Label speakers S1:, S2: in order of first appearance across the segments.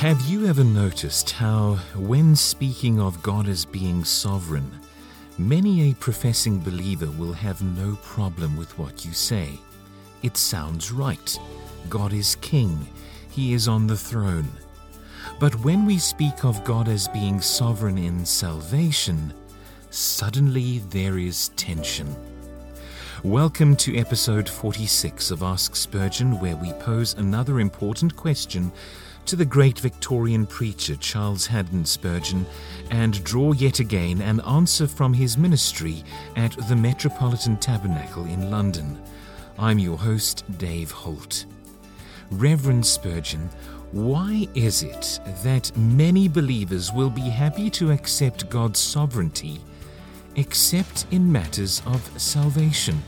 S1: Have you ever noticed how, when speaking of God as being sovereign, many a professing believer will have no problem with what you say? It sounds right. God is king, he is on the throne. But when we speak of God as being sovereign in salvation, suddenly there is tension. Welcome to episode 46 of Ask Spurgeon, where we pose another important question to the great Victorian preacher Charles Haddon Spurgeon and draw yet again an answer from his ministry at the Metropolitan Tabernacle in London. I'm your host, Dave Holt. Reverend Spurgeon, why is it that many believers will be happy to accept God's sovereignty except in matters of salvation?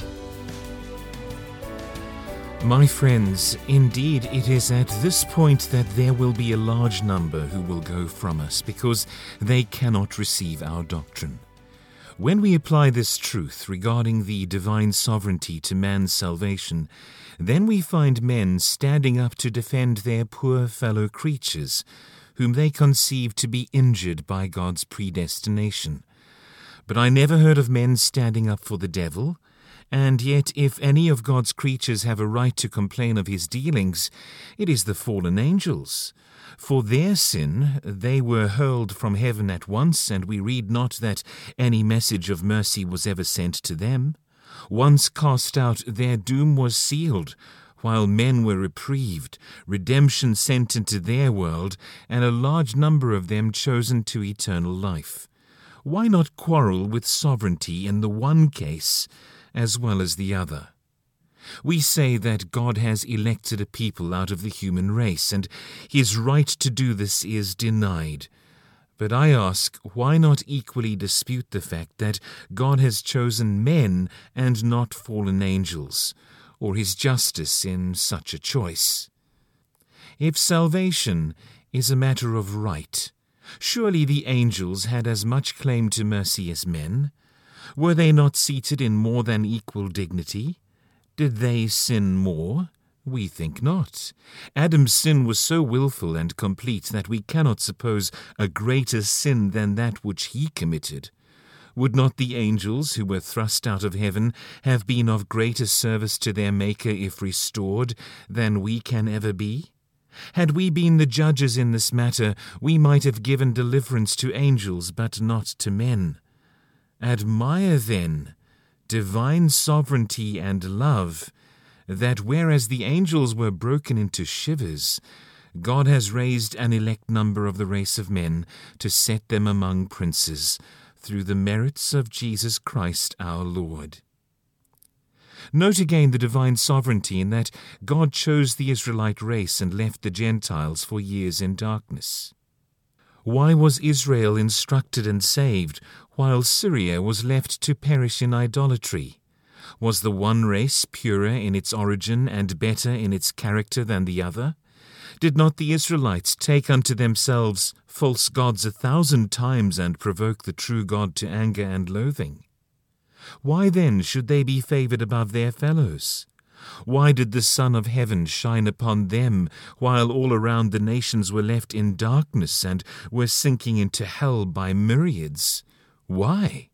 S1: My friends, indeed it is at this point that there will be a large number who will go from us because they cannot receive our doctrine. When we apply this truth regarding the divine sovereignty to man's salvation, then we find men standing up to defend their poor fellow creatures, whom they conceive to be injured by God's predestination. But I never heard of men standing up for the devil, and yet, if any of God's creatures have a right to complain of his dealings, it is the fallen angels. For their sin they were hurled from heaven at once, and we read not that any message of mercy was ever sent to them. Once cast out, their doom was sealed. While men were reprieved, redemption sent into their world, and a large number of them chosen to eternal life. Why not quarrel with sovereignty in the one case? As well as the other. We say that God has elected a people out of the human race, and his right to do this is denied. But I ask, why not equally dispute the fact that God has chosen men and not fallen angels, or his justice in such a choice? If salvation is a matter of right, surely the angels had as much claim to mercy as men. Were they not seated in more than equal dignity? Did they sin more? We think not. Adam's sin was so wilful and complete that we cannot suppose a greater sin than that which he committed. Would not the angels who were thrust out of heaven have been of greater service to their Maker if restored than we can ever be? Had we been the judges in this matter, we might have given deliverance to angels, but not to men. Admire, then, divine sovereignty and love, that whereas the angels were broken into shivers, God has raised an elect number of the race of men to set them among princes, through the merits of Jesus Christ our Lord. Note again the divine sovereignty in that God chose the Israelite race and left the Gentiles for years in darkness. Why was Israel instructed and saved, while Syria was left to perish in idolatry? Was the one race purer in its origin and better in its character than the other? Did not the Israelites take unto themselves false gods a thousand times and provoke the true God to anger and loathing? Why then should they be favored above their fellows? Why did the Sun of Heaven shine upon them, while all around the nations were left in darkness and were sinking into hell by myriads? Why?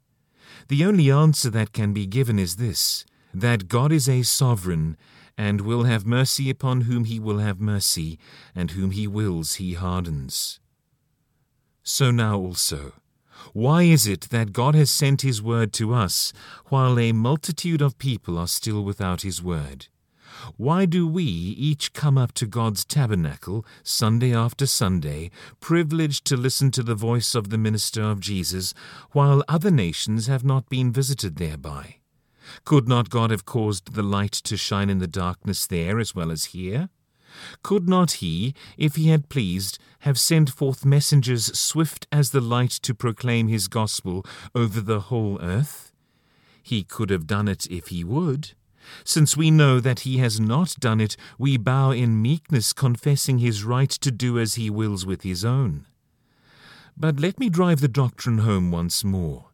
S1: The only answer that can be given is this that God is a sovereign, and will have mercy upon whom he will have mercy, and whom he wills he hardens. So now also, why is it that God has sent His word to us, while a multitude of people are still without His word? Why do we each come up to God's tabernacle, Sunday after Sunday, privileged to listen to the voice of the minister of Jesus, while other nations have not been visited thereby? Could not God have caused the light to shine in the darkness there as well as here? Could not he, if he had pleased, have sent forth messengers swift as the light to proclaim his gospel over the whole earth? He could have done it if he would. Since we know that he has not done it, we bow in meekness, confessing his right to do as he wills with his own. But let me drive the doctrine home once more.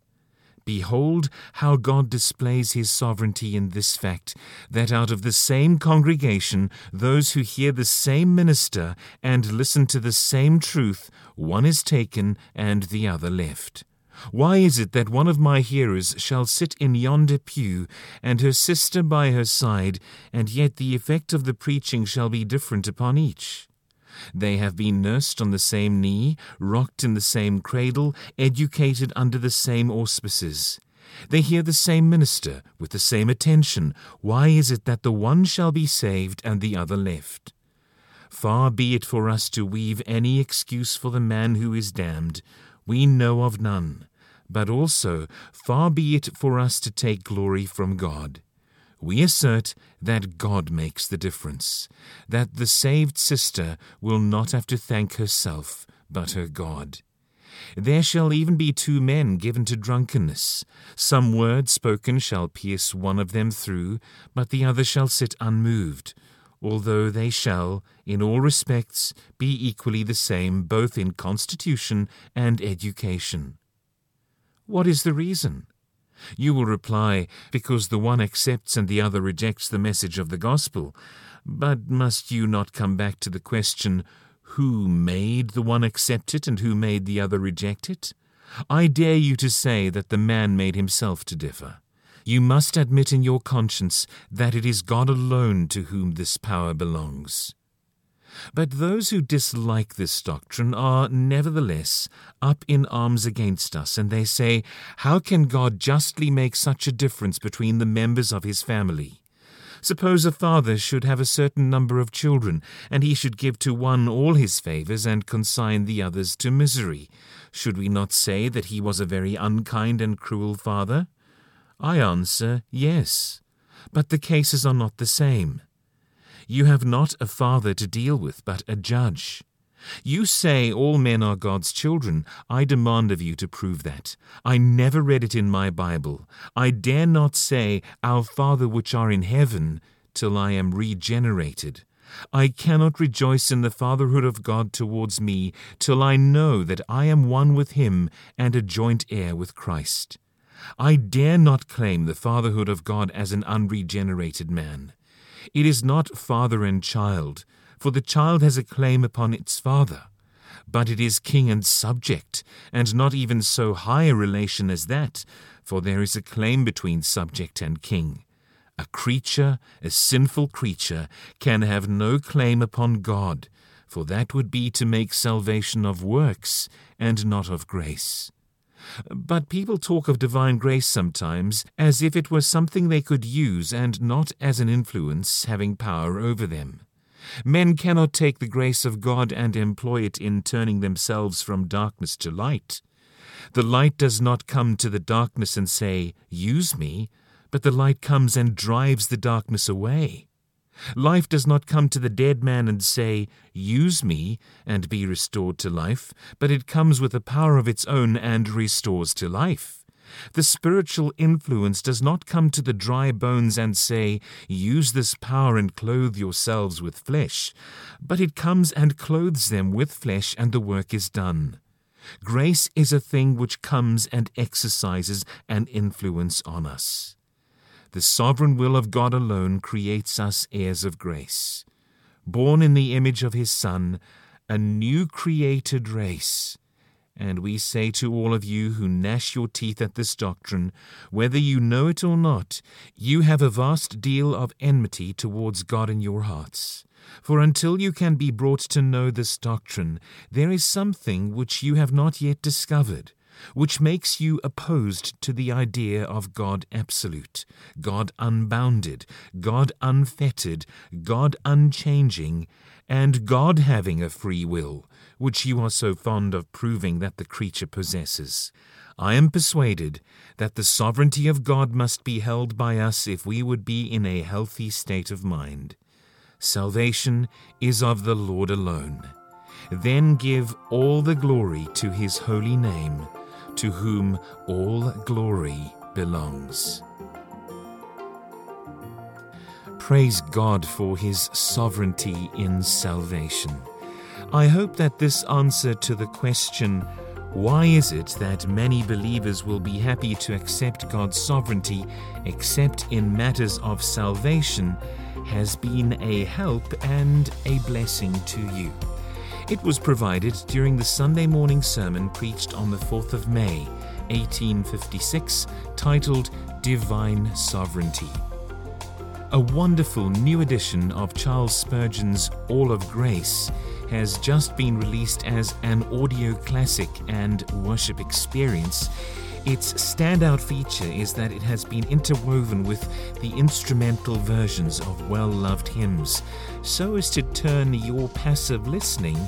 S1: Behold how God displays his sovereignty in this fact that out of the same congregation, those who hear the same minister and listen to the same truth, one is taken and the other left. Why is it that one of my hearers shall sit in yonder pew, and her sister by her side, and yet the effect of the preaching shall be different upon each? They have been nursed on the same knee, rocked in the same cradle, educated under the same auspices. They hear the same minister, with the same attention. Why is it that the one shall be saved and the other left? Far be it for us to weave any excuse for the man who is damned. We know of none. But also, far be it for us to take glory from God. We assert that God makes the difference, that the saved sister will not have to thank herself, but her God. There shall even be two men given to drunkenness. Some word spoken shall pierce one of them through, but the other shall sit unmoved, although they shall, in all respects, be equally the same both in constitution and education. What is the reason? You will reply, because the one accepts and the other rejects the message of the gospel. But must you not come back to the question, who made the one accept it and who made the other reject it? I dare you to say that the man made himself to differ. You must admit in your conscience that it is God alone to whom this power belongs. But those who dislike this doctrine are nevertheless up in arms against us, and they say, How can God justly make such a difference between the members of his family? Suppose a father should have a certain number of children, and he should give to one all his favours and consign the others to misery. Should we not say that he was a very unkind and cruel father? I answer, Yes. But the cases are not the same. You have not a father to deal with, but a judge. You say all men are God's children. I demand of you to prove that. I never read it in my Bible. I dare not say, Our Father which are in heaven, till I am regenerated. I cannot rejoice in the fatherhood of God towards me till I know that I am one with Him and a joint heir with Christ. I dare not claim the fatherhood of God as an unregenerated man. It is not father and child, for the child has a claim upon its father. But it is king and subject, and not even so high a relation as that, for there is a claim between subject and king. A creature, a sinful creature, can have no claim upon God, for that would be to make salvation of works and not of grace. But people talk of divine grace sometimes as if it were something they could use and not as an influence having power over them. Men cannot take the grace of God and employ it in turning themselves from darkness to light. The light does not come to the darkness and say, Use me, but the light comes and drives the darkness away. Life does not come to the dead man and say, Use me, and be restored to life, but it comes with a power of its own and restores to life. The spiritual influence does not come to the dry bones and say, Use this power and clothe yourselves with flesh, but it comes and clothes them with flesh, and the work is done. Grace is a thing which comes and exercises an influence on us. The sovereign will of God alone creates us heirs of grace, born in the image of His Son, a new created race. And we say to all of you who gnash your teeth at this doctrine, whether you know it or not, you have a vast deal of enmity towards God in your hearts. For until you can be brought to know this doctrine, there is something which you have not yet discovered which makes you opposed to the idea of God absolute, God unbounded, God unfettered, God unchanging, and God having a free will, which you are so fond of proving that the creature possesses. I am persuaded that the sovereignty of God must be held by us if we would be in a healthy state of mind. Salvation is of the Lord alone. Then give all the glory to his holy name to whom all glory belongs. Praise God for His sovereignty in salvation. I hope that this answer to the question, Why is it that many believers will be happy to accept God's sovereignty except in matters of salvation has been a help and a blessing to you? It was provided during the Sunday morning sermon preached on the 4th of May, 1856, titled Divine Sovereignty. A wonderful new edition of Charles Spurgeon's All of Grace has just been released as an audio classic and worship experience. Its standout feature is that it has been interwoven with the instrumental versions of well loved hymns, so as to turn your passive listening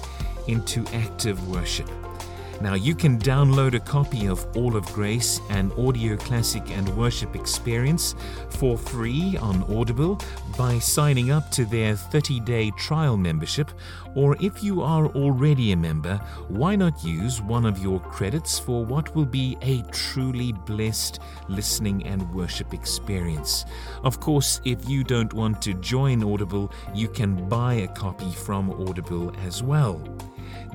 S1: into active worship. Now, you can download a copy of All of Grace, an audio classic and worship experience, for free on Audible by signing up to their 30 day trial membership. Or if you are already a member, why not use one of your credits for what will be a truly blessed listening and worship experience? Of course, if you don't want to join Audible, you can buy a copy from Audible as well.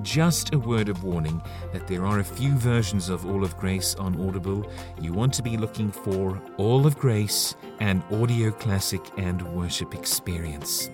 S1: Just a word of warning that there are a few versions of All of Grace on Audible. You want to be looking for All of Grace and Audio Classic and Worship Experience.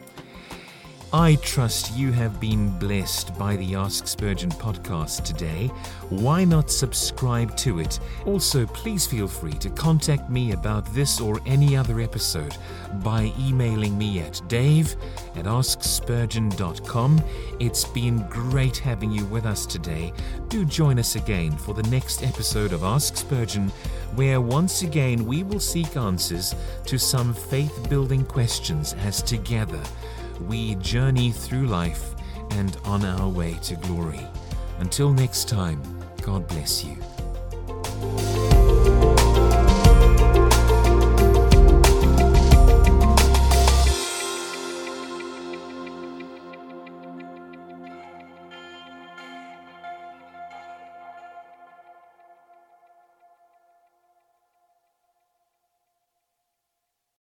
S1: I trust you have been blessed by the Ask Spurgeon podcast today. Why not subscribe to it? Also, please feel free to contact me about this or any other episode by emailing me at dave at askspurgeon.com. It's been great having you with us today. Do join us again for the next episode of Ask Spurgeon, where once again we will seek answers to some faith building questions as together we journey through life and on our way to glory. Until next time, God bless you.